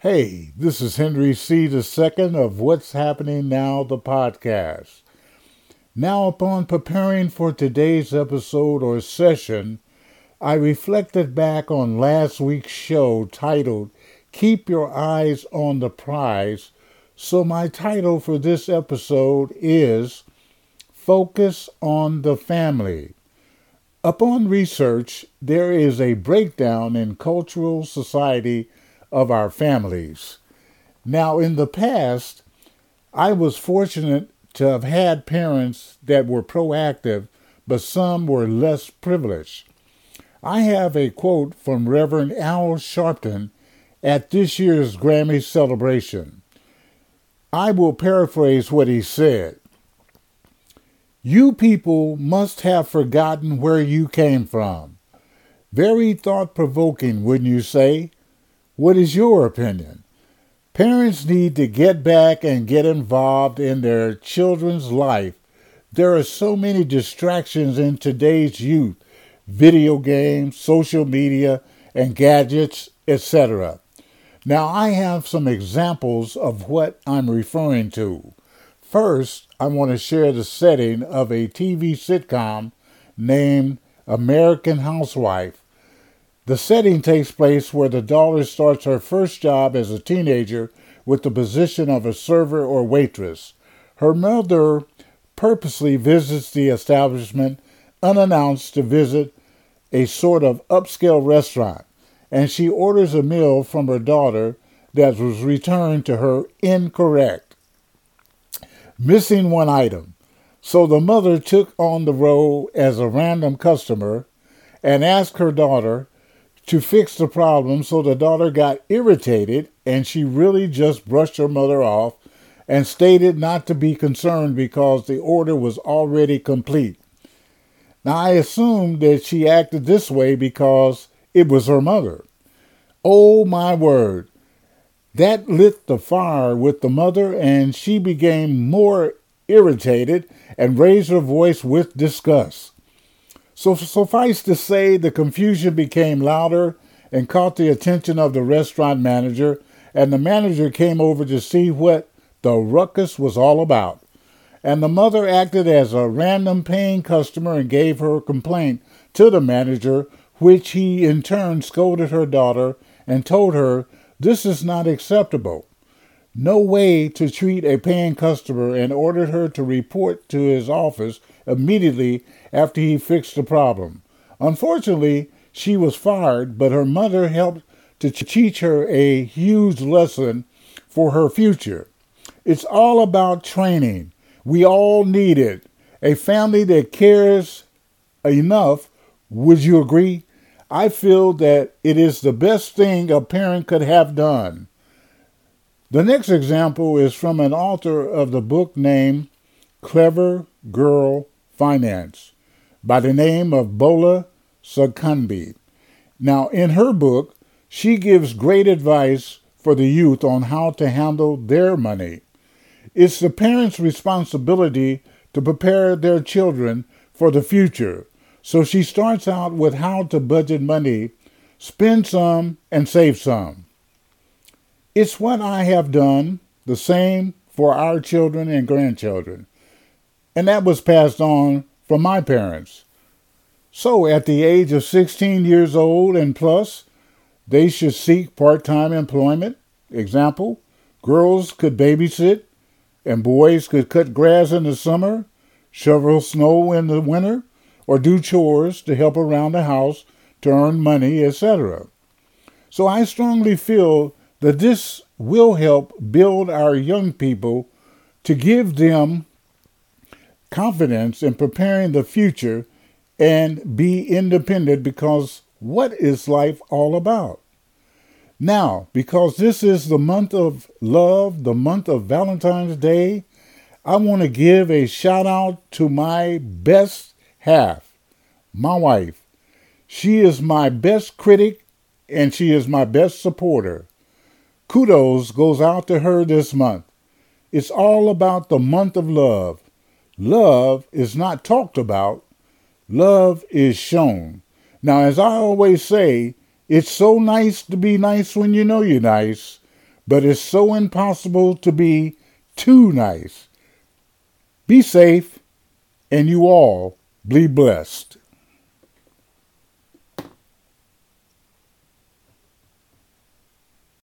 Hey, this is Henry C. II of What's Happening Now, the podcast. Now, upon preparing for today's episode or session, I reflected back on last week's show titled Keep Your Eyes on the Prize. So, my title for this episode is Focus on the Family. Upon research, there is a breakdown in cultural society of our families. Now, in the past, I was fortunate to have had parents that were proactive, but some were less privileged. I have a quote from Reverend Al Sharpton at this year's Grammy celebration. I will paraphrase what he said. You people must have forgotten where you came from. Very thought provoking, wouldn't you say? What is your opinion? Parents need to get back and get involved in their children's life. There are so many distractions in today's youth video games, social media, and gadgets, etc. Now, I have some examples of what I'm referring to. First, I want to share the setting of a TV sitcom named American Housewife the setting takes place where the daughter starts her first job as a teenager with the position of a server or waitress. Her mother purposely visits the establishment unannounced to visit a sort of upscale restaurant, and she orders a meal from her daughter that was returned to her incorrect, missing one item. So the mother took on the role as a random customer and asked her daughter to fix the problem, so the daughter got irritated and she really just brushed her mother off and stated not to be concerned because the order was already complete. Now, I assumed that she acted this way because it was her mother. Oh, my word. That lit the fire with the mother, and she became more irritated and raised her voice with disgust. So suffice to say, the confusion became louder and caught the attention of the restaurant manager, and the manager came over to see what the ruckus was all about. And the mother acted as a random paying customer and gave her complaint to the manager, which he in turn scolded her daughter and told her this is not acceptable. No way to treat a paying customer and ordered her to report to his office immediately after he fixed the problem. Unfortunately, she was fired, but her mother helped to teach her a huge lesson for her future. It's all about training. We all need it. A family that cares enough, would you agree? I feel that it is the best thing a parent could have done. The next example is from an author of the book named Clever Girl Finance by the name of Bola Sokunbi. Now, in her book, she gives great advice for the youth on how to handle their money. It's the parents' responsibility to prepare their children for the future. So she starts out with how to budget money, spend some, and save some. It's what I have done, the same for our children and grandchildren and that was passed on from my parents. So, at the age of 16 years old and plus, they should seek part time employment. Example girls could babysit, and boys could cut grass in the summer, shovel snow in the winter, or do chores to help around the house to earn money, etc. So, I strongly feel that this will help build our young people to give them confidence in preparing the future and be independent because what is life all about? Now, because this is the month of love, the month of Valentine's Day, I want to give a shout out to my best half, my wife. She is my best critic and she is my best supporter. Kudos goes out to her this month. It's all about the month of love. Love is not talked about, love is shown. Now, as I always say, it's so nice to be nice when you know you're nice, but it's so impossible to be too nice. Be safe, and you all be blessed.